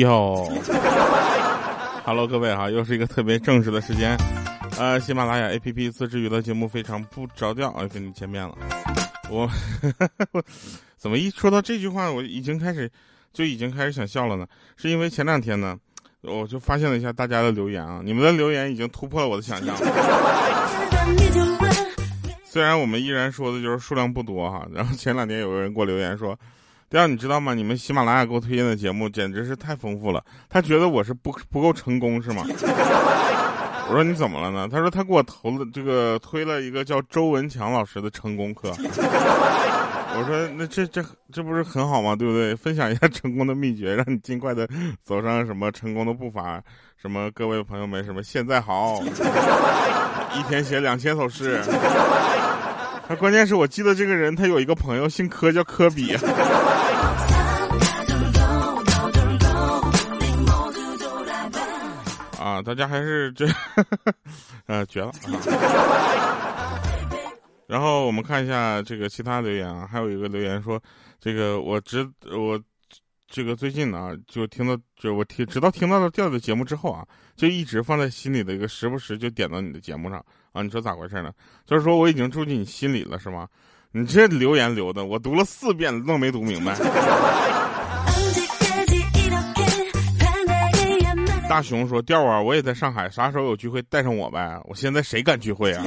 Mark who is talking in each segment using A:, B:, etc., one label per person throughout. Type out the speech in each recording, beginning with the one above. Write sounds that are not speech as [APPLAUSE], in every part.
A: 哟，Hello，各位哈，又是一个特别正式的时间，呃，喜马拉雅 APP 自制娱乐节目非常不着调啊，跟你见面了。我 [LAUGHS] 怎么一说到这句话，我已经开始就已经开始想笑了呢？是因为前两天呢，我就发现了一下大家的留言啊，你们的留言已经突破了我的想象。虽然我们依然说的就是数量不多哈，然后前两天有个人给我留言说：“第二，你知道吗？你们喜马拉雅给我推荐的节目简直是太丰富了。”他觉得我是不不够成功是吗？[LAUGHS] 我说你怎么了呢？他说他给我投了这个推了一个叫周文强老师的成功课。[LAUGHS] 我说那这这这不是很好吗？对不对？分享一下成功的秘诀，让你尽快的走上什么成功的步伐。什么各位朋友们，什么现在好，[LAUGHS] 一天写两千首诗。他关键是我记得这个人，他有一个朋友姓科，叫科比。啊，大家还是这，呃，绝了。然后我们看一下这个其他留言啊，还有一个留言说，这个我知我这个最近呢，就听到就我听直到听到了调的节目之后啊，就一直放在心里的一个，时不时就点到你的节目上。啊，你说咋回事呢？就是说我已经住进你心里了，是吗？你这留言留的，我读了四遍了，愣没读明白。大熊说：“调啊，我也在上海，啥时候有聚会带上我呗？我现在谁敢聚会啊？”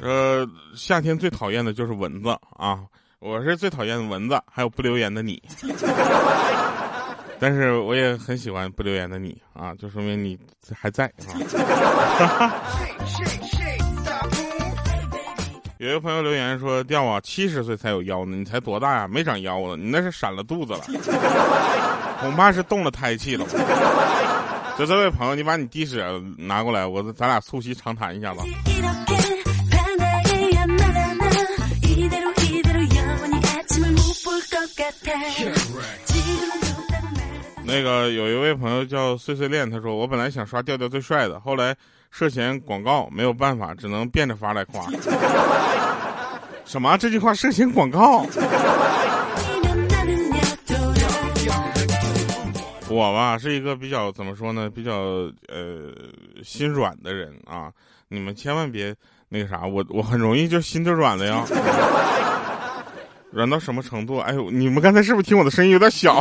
A: 呃，夏天最讨厌的就是蚊子啊！我是最讨厌蚊子，还有不留言的你。[LAUGHS] 但是我也很喜欢不留言的你啊，就说明你还在啊。[LAUGHS] 有一个朋友留言说：“掉啊，七十岁才有腰呢，你才多大呀？没长腰子，你那是闪了肚子了，恐怕是动了胎气了。[LAUGHS] ”就这位朋友，你把你地址拿过来，我咱俩促膝长谈一下吧。那个有一位朋友叫碎碎恋，他说我本来想刷调调最帅的，后来涉嫌广告，没有办法，只能变着法来夸。[LAUGHS] 什么？这句话涉嫌广告？我吧是一个比较怎么说呢，比较呃心软的人啊，你们千万别那个啥，我我很容易就心就软了呀。软到什么程度？哎呦，你们刚才是不是听我的声音有点小？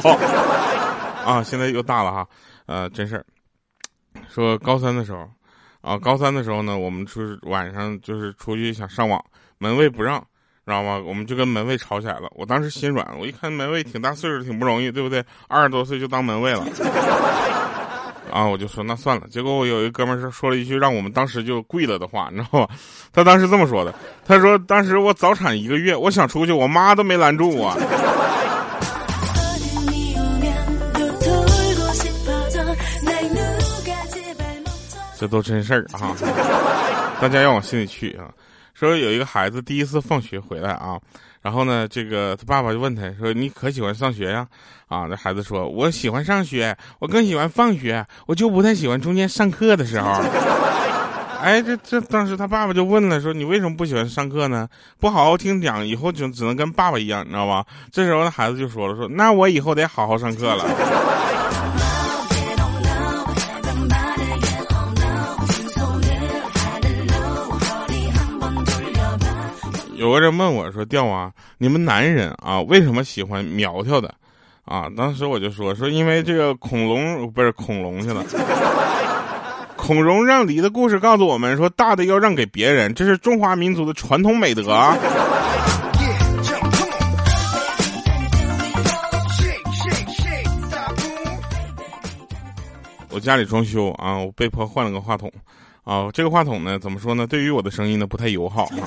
A: [LAUGHS] 啊，现在又大了哈，呃，真事儿。说高三的时候，啊，高三的时候呢，我们出晚上就是出去想上网，门卫不让，知道吗？我们就跟门卫吵起来了。我当时心软，我一看门卫挺大岁数，挺不容易，对不对？二十多岁就当门卫了，啊，我就说那算了。结果我有一哥们儿说说了一句让我们当时就跪了的话，你知道吧？他当时这么说的，他说当时我早产一个月，我想出去，我妈都没拦住我。[LAUGHS] 这都真事儿啊！大家要往心里去啊。说有一个孩子第一次放学回来啊，然后呢，这个他爸爸就问他说：“你可喜欢上学呀？”啊，那孩子说：“我喜欢上学，我更喜欢放学，我就不太喜欢中间上课的时候。[LAUGHS] ”哎，这这当时他爸爸就问了，说：“你为什么不喜欢上课呢？不好好听讲，以后就只能跟爸爸一样，你知道吧？”这时候那孩子就说了：“说那我以后得好好上课了。”有个人问我说：“钓啊，你们男人啊，为什么喜欢苗条的？”啊，当时我就说：“说因为这个恐龙不是恐龙去了。”孔融让梨的故事告诉我们说：“大的要让给别人，这是中华民族的传统美德啊。”我家里装修啊，我被迫换了个话筒啊。这个话筒呢，怎么说呢？对于我的声音呢，不太友好啊。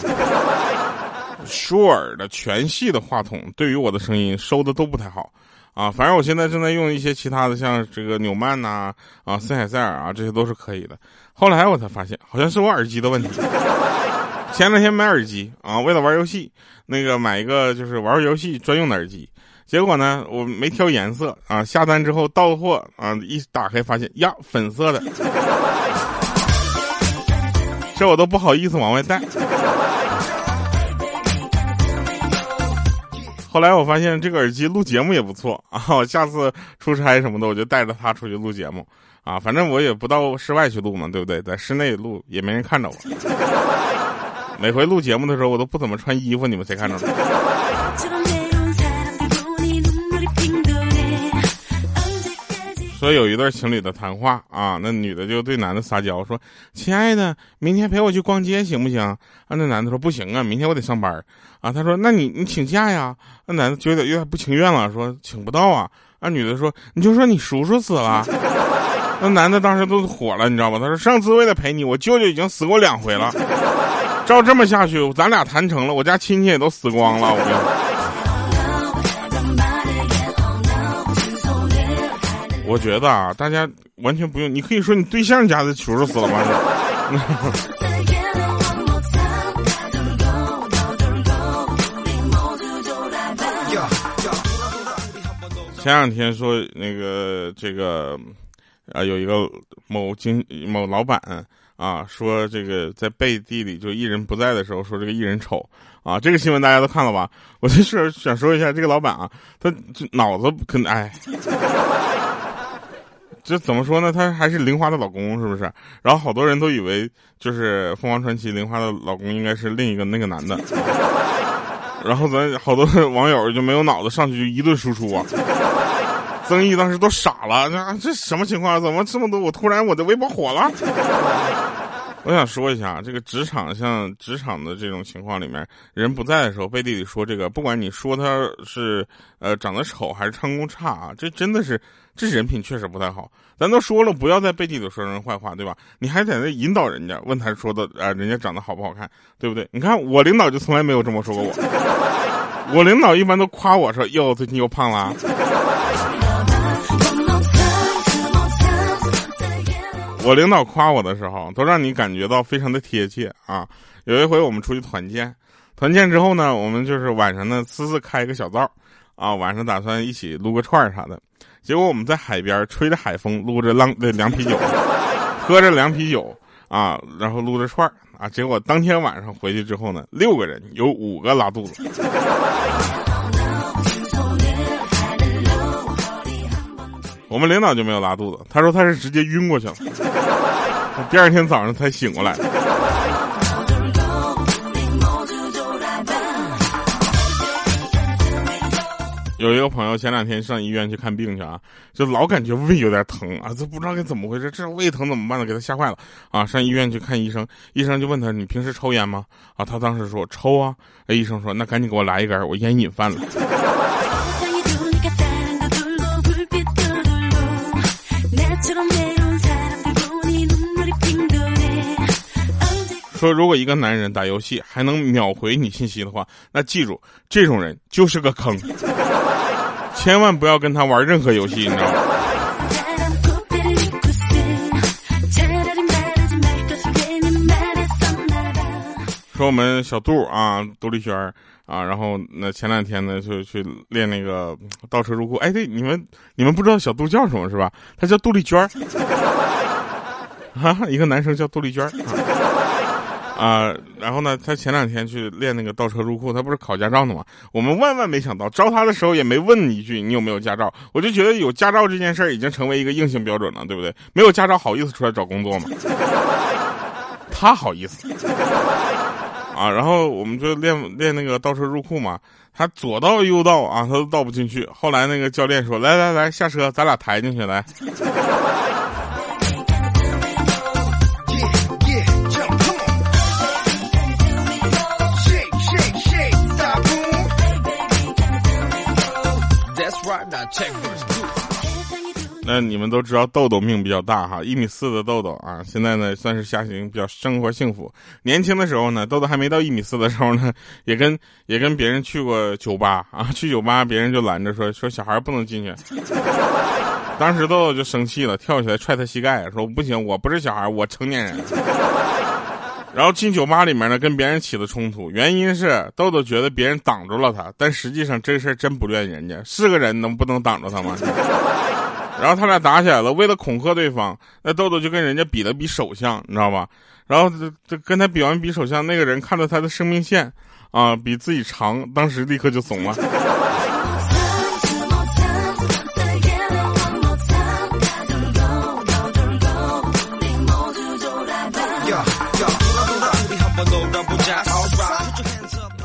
A: 舒尔的全系的话筒对于我的声音收的都不太好，啊，反正我现在正在用一些其他的，像这个纽曼呐，啊，森海塞尔啊，这些都是可以的。后来我才发现，好像是我耳机的问题。[LAUGHS] 前两天买耳机啊，为了玩游戏，那个买一个就是玩游戏专用的耳机，结果呢，我没挑颜色啊，下单之后到货啊，一打开发现呀，粉色的，[LAUGHS] 这我都不好意思往外带。后来我发现这个耳机录节目也不错 [LAUGHS] 啊，我下次出差什么的，我就带着它出去录节目啊。反正我也不到室外去录嘛，对不对？在室内录也没人看着我。[LAUGHS] 每回录节目的时候，我都不怎么穿衣服，你们谁看着了？所以有一对情侣的谈话啊，那女的就对男的撒娇说：“亲爱的，明天陪我去逛街行不行？”啊，那男的说：“不行啊，明天我得上班。”啊，他说：“那你你请假呀？”那男的觉得有点不情愿了，说：“请不到啊。”啊，女的说：“你就说你叔叔死了。” [LAUGHS] 那男的当时都火了，你知道吧？他说：“上次为了陪你，我舅舅已经死过两回了。照这么下去，咱俩谈成了，我家亲戚也都死光了。”我跟你。我觉得啊，大家完全不用，你可以说你对象家的叔叔死了吗？前两天说那个这个啊，有一个某经某老板啊，说这个在背地里就艺人不在的时候说这个艺人丑啊，这个新闻大家都看了吧？我就是想说一下这个老板啊，他脑子可能哎。这怎么说呢？他还是玲花的老公，是不是？然后好多人都以为就是凤凰传奇玲花的老公应该是另一个那个男的，然后咱好多网友就没有脑子上去就一顿输出啊，曾毅当时都傻了，这这什么情况？怎么这么多？我突然我的微博火了。[LAUGHS] 我想说一下，这个职场像职场的这种情况里面，人不在的时候背地里说这个，不管你说他是呃长得丑还是唱功差啊，这真的是这人品确实不太好。咱都说了，不要在背地里说人坏话，对吧？你还在那引导人家，问他说的啊，人家长得好不好看，对不对？你看我领导就从来没有这么说过我，我领导一般都夸我说哟，最近又胖了。我领导夸我的时候，都让你感觉到非常的贴切啊！有一回我们出去团建，团建之后呢，我们就是晚上呢私自开一个小灶，啊，晚上打算一起撸个串儿啥的。结果我们在海边吹着海风，撸着浪凉啤酒，喝着凉啤酒啊，然后撸着串儿啊。结果当天晚上回去之后呢，六个人有五个拉肚子。我们领导就没有拉肚子，他说他是直接晕过去了，第二天早上才醒过来。有一个朋友前两天上医院去看病去啊，就老感觉胃有点疼啊，这不知道该怎么回事，这胃疼怎么办呢？给他吓坏了啊！上医院去看医生，医生就问他：“你平时抽烟吗？”啊，他当时说：“抽啊。”哎，医生说：“那赶紧给我来一根，我烟瘾犯了。”说如果一个男人打游戏还能秒回你信息的话，那记住这种人就是个坑，千万不要跟他玩任何游戏，你知道吗？说我们小杜啊，杜丽轩啊，然后那前两天呢就去练那个倒车入库。哎，对，你们你们不知道小杜叫什么是吧？他叫杜丽娟儿啊，一个男生叫杜丽娟儿。啊，然后呢，他前两天去练那个倒车入库，他不是考驾照的吗？我们万万没想到，招他的时候也没问你一句你有没有驾照，我就觉得有驾照这件事儿已经成为一个硬性标准了，对不对？没有驾照好意思出来找工作吗？[LAUGHS] 他好意思啊！然后我们就练练那个倒车入库嘛，他左倒右倒啊，他都倒不进去。后来那个教练说：“来来来，下车，咱俩抬进去来。”那你们都知道豆豆命比较大哈，一米四的豆豆啊，现在呢算是下行比较生活幸福。年轻的时候呢，豆豆还没到一米四的时候呢，[LAUGHS] 也跟也跟别人去过酒吧啊，[LAUGHS] 去酒吧别人就拦着说说小孩不能进去。当时豆豆就生气了，跳起来踹他膝盖，说不行，我不是小孩，我成年人。然后进酒吧里面呢，跟别人起了冲突，原因是豆豆觉得别人挡住了他，但实际上这事儿真不怨人家，是个人能不能挡住他吗？[LAUGHS] 然后他俩打起来了，为了恐吓对方，那豆豆就跟人家比了比手相，你知道吧？然后这这跟他比完比手相，那个人看到他的生命线啊比自己长，当时立刻就怂了。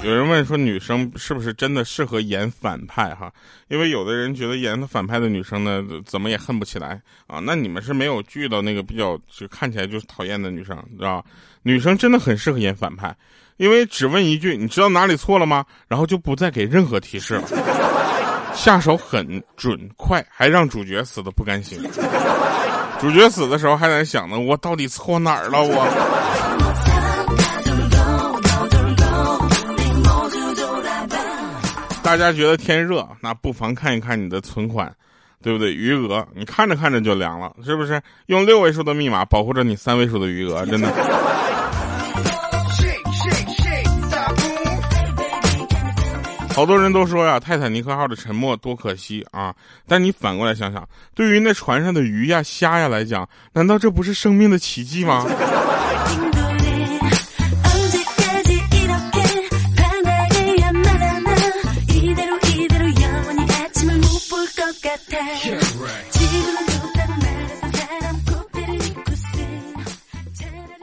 A: 有人问说，女生是不是真的适合演反派哈？因为有的人觉得演反派的女生呢，怎么也恨不起来啊。那你们是没有遇到那个比较就看起来就是讨厌的女生，知道吧？女生真的很适合演反派，因为只问一句“你知道哪里错了吗”，然后就不再给任何提示了，下手很准快，还让主角死的不甘心。主角死的时候还在想呢，我到底错哪儿了我？大家觉得天热，那不妨看一看你的存款，对不对？余额，你看着看着就凉了，是不是？用六位数的密码保护着你三位数的余额，[LAUGHS] 真的。好多人都说呀，泰坦尼克号的沉没多可惜啊！但你反过来想想，对于那船上的鱼呀、虾呀来讲，难道这不是生命的奇迹吗？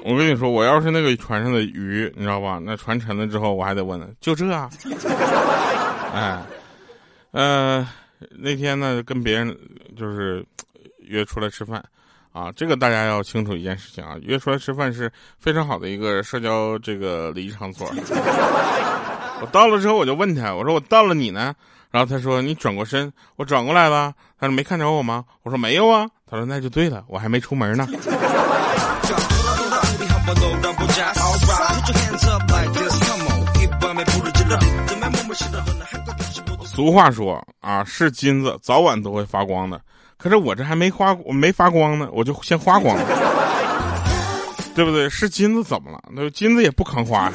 A: 我跟你说，我要是那个船上的鱼，你知道吧？那船沉了之后，我还得问呢，就这啊？哎，呃，那天呢，跟别人就是约出来吃饭啊，这个大家要清楚一件事情啊，约出来吃饭是非常好的一个社交这个礼仪场所。[LAUGHS] 我到了之后，我就问他，我说我到了，你呢？然后他说你转过身，我转过来了。他说没看着我吗？我说没有啊。他说那就对了，我还没出门呢。俗话说啊，是金子早晚都会发光的。可是我这还没花，我没发光呢，我就先花光了，对不对？是金子怎么了？那金子也不抗花。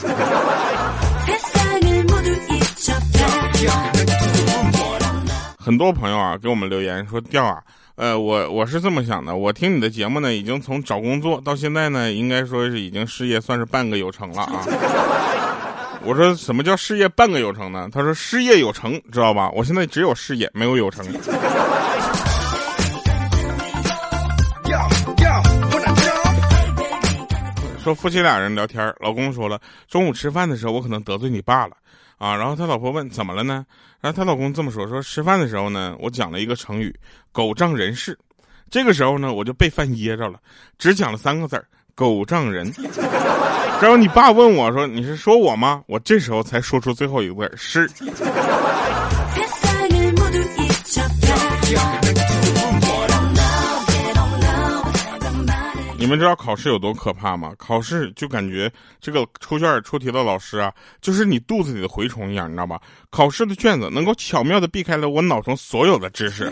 A: 很多朋友啊，给我们留言说：“调啊，呃，我我是这么想的，我听你的节目呢，已经从找工作到现在呢，应该说是已经事业算是半个有成了啊。[LAUGHS] ”我说：“什么叫事业半个有成呢？”他说：“事业有成，知道吧？我现在只有事业，没有有成。[LAUGHS] ”说夫妻俩人聊天，老公说了，中午吃饭的时候，我可能得罪你爸了。啊，然后他老婆问怎么了呢？然后他老公这么说：说吃饭的时候呢，我讲了一个成语“狗仗人势”，这个时候呢，我就被饭噎着了，只讲了三个字儿“狗仗人”。然后你爸问我说：“你是说我吗？”我这时候才说出最后一个字是。你们知道考试有多可怕吗？考试就感觉这个出卷出题的老师啊，就是你肚子里的蛔虫一样，你知道吧？考试的卷子能够巧妙的避开了我脑中所有的知识。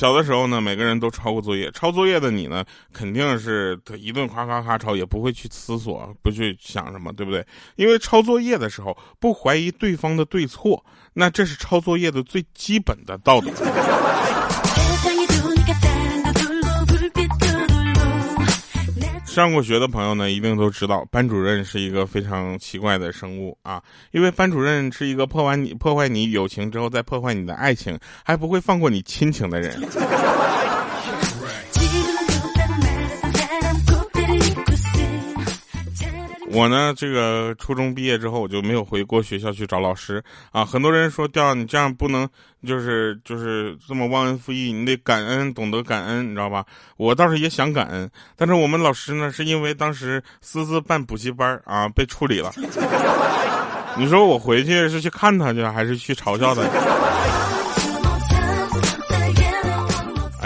A: 小的时候呢，每个人都抄过作业。抄作业的你呢，肯定是他一顿咔咔咔抄，也不会去思索，不去想什么，对不对？因为抄作业的时候不怀疑对方的对错，那这是抄作业的最基本的道理。上过学的朋友呢，一定都知道班主任是一个非常奇怪的生物啊！因为班主任是一个破坏你、破坏你友情之后再破坏你的爱情，还不会放过你亲情的人。我呢，这个初中毕业之后，我就没有回过学校去找老师啊。很多人说，调你这样不能，就是就是这么忘恩负义，你得感恩，懂得感恩，你知道吧？我倒是也想感恩，但是我们老师呢，是因为当时私自办补习班啊，被处理了。[LAUGHS] 你说我回去是去看他去，还是去嘲笑他？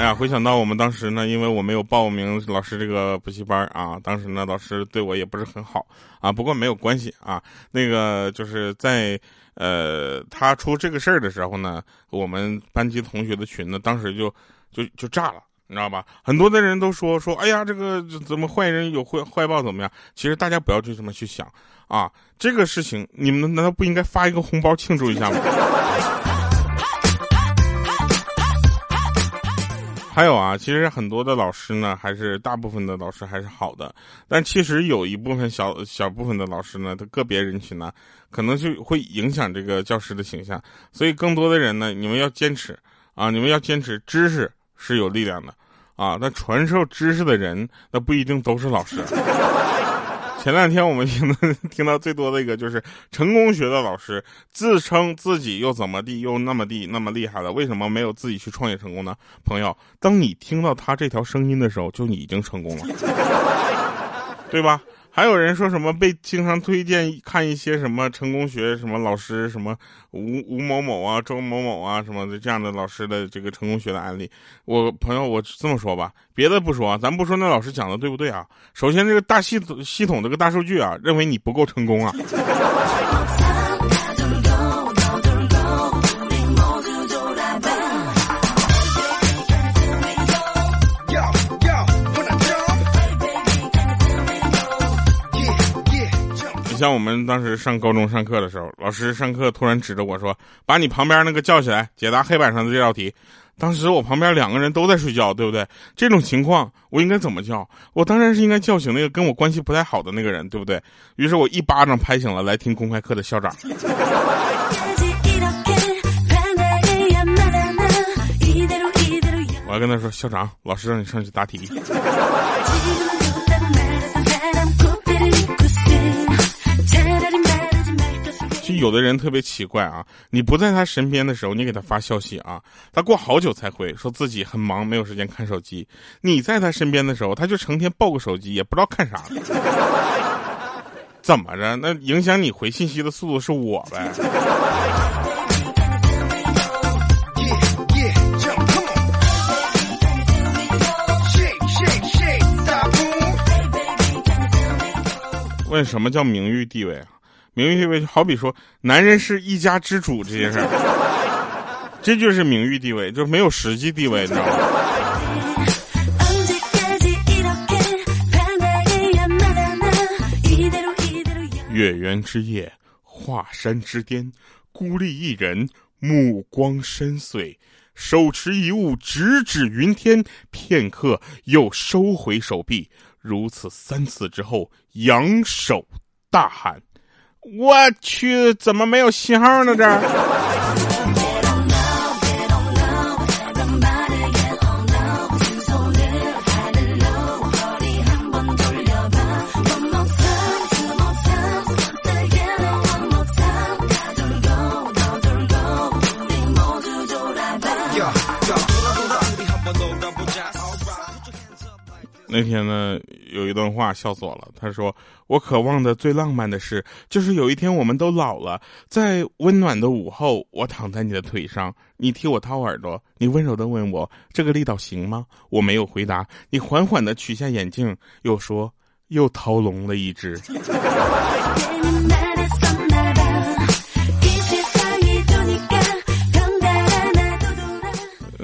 A: 哎呀，回想到我们当时呢，因为我没有报名老师这个补习班啊，当时呢老师对我也不是很好啊，不过没有关系啊。那个就是在呃他出这个事儿的时候呢，我们班级同学的群呢，当时就就就炸了，你知道吧？很多的人都说说，哎呀，这个怎么坏人有坏坏报怎么样？其实大家不要去这么去想啊，这个事情你们难道不应该发一个红包庆祝一下吗？还有啊，其实很多的老师呢，还是大部分的老师还是好的，但其实有一部分小小部分的老师呢，他个别人群呢，可能就会影响这个教师的形象。所以更多的人呢，你们要坚持啊，你们要坚持，知识是有力量的啊，那传授知识的人那不一定都是老师。前两天我们听的听到最多的一个就是成功学的老师自称自己又怎么地又那么地那么厉害了，为什么没有自己去创业成功呢？朋友，当你听到他这条声音的时候，就已经成功了，对吧？还有人说什么被经常推荐看一些什么成功学什么老师什么吴吴某某啊周某某啊什么的这样的老师的这个成功学的案例，我朋友我这么说吧，别的不说，咱不说那老师讲的对不对啊？首先这个大系统系统这个大数据啊，认为你不够成功啊。像我们当时上高中上课的时候，老师上课突然指着我说：“把你旁边那个叫起来，解答黑板上的这道题。”当时我旁边两个人都在睡觉，对不对？这种情况我应该怎么叫？我当然是应该叫醒那个跟我关系不太好的那个人，对不对？于是我一巴掌拍醒了来听公开课的校长。[LAUGHS] 我要跟他说：“校长，老师让你上去答题。”有的人特别奇怪啊，你不在他身边的时候，你给他发消息啊，他过好久才回，说自己很忙，没有时间看手机。你在他身边的时候，他就成天抱个手机，也不知道看啥。怎么着？那影响你回信息的速度是我呗？问什么叫名誉地位啊？名誉地位就好比说，男人是一家之主这件事儿，这就是名誉地位，就没有实际地位，你知道吗？月圆之夜，华山之巅，孤立一人，目光深邃，手持一物，直指云天，片刻又收回手臂，如此三次之后，扬手大喊。我去，怎么没有信号呢？这儿。那天呢，有一段话笑死我了。他说：“我渴望的最浪漫的事，就是有一天我们都老了，在温暖的午后，我躺在你的腿上，你替我掏耳朵，你温柔的问我这个力道行吗？我没有回答。你缓缓的取下眼镜，又说又掏聋了一只。”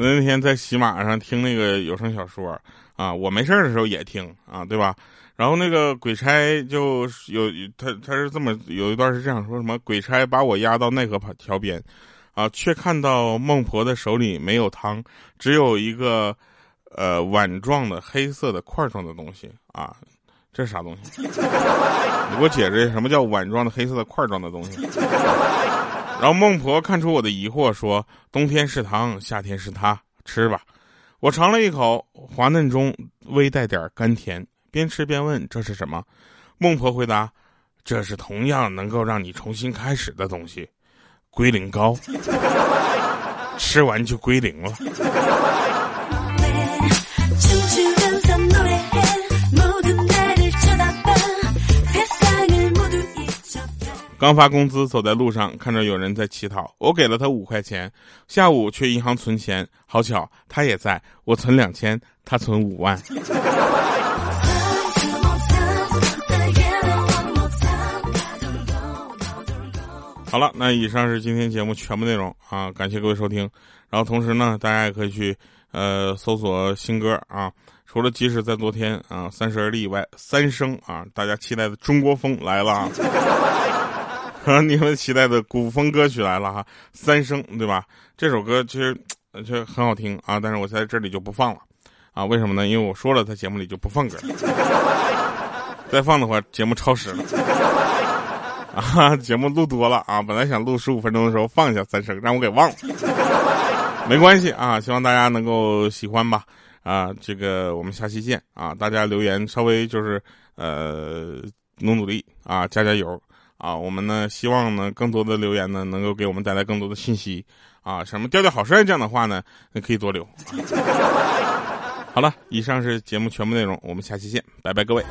A: 那天在喜马上听那个有声小说。啊，我没事的时候也听啊，对吧？然后那个鬼差就有他，他是这么有一段是这样说：什么鬼差把我押到奈何桥边，啊，却看到孟婆的手里没有汤，只有一个呃碗状的黑色的块状的东西啊，[LAUGHS] 这是啥东西？你给我解释什么叫碗状的黑色的块状的东西？然后孟婆看出我的疑惑，说：冬天是糖，夏天是它，吃吧。我尝了一口，滑嫩中微带点甘甜，边吃边问：“这是什么？”孟婆回答：“这是同样能够让你重新开始的东西——龟苓膏，吃完就归零了。”刚发工资，走在路上，看着有人在乞讨，我给了他五块钱。下午去银行存钱，好巧，他也在。我存两千，他存五万。好了，那以上是今天节目全部内容啊！感谢各位收听。然后同时呢，大家也可以去呃搜索新歌啊，除了即使在昨天啊三十而立以外，三生啊，大家期待的中国风来了。[LAUGHS] 你们期待的古风歌曲来了哈，《三生》对吧？这首歌其实其实很好听啊，但是我在这里就不放了啊。为什么呢？因为我说了，在节目里就不放歌，[LAUGHS] 再放的话节目超时了啊。节目录多了啊，本来想录十五分钟的时候放一下《三声》，让我给忘了，[LAUGHS] 没关系啊。希望大家能够喜欢吧。啊，这个我们下期见啊！大家留言稍微就是呃努努力啊，加加油啊！我们呢希望呢更多的留言呢能够给我们带来更多的信息啊，什么调调好帅这样的话呢，那可以多留。[LAUGHS] 好了，以上是节目全部内容，我们下期见，拜拜各位。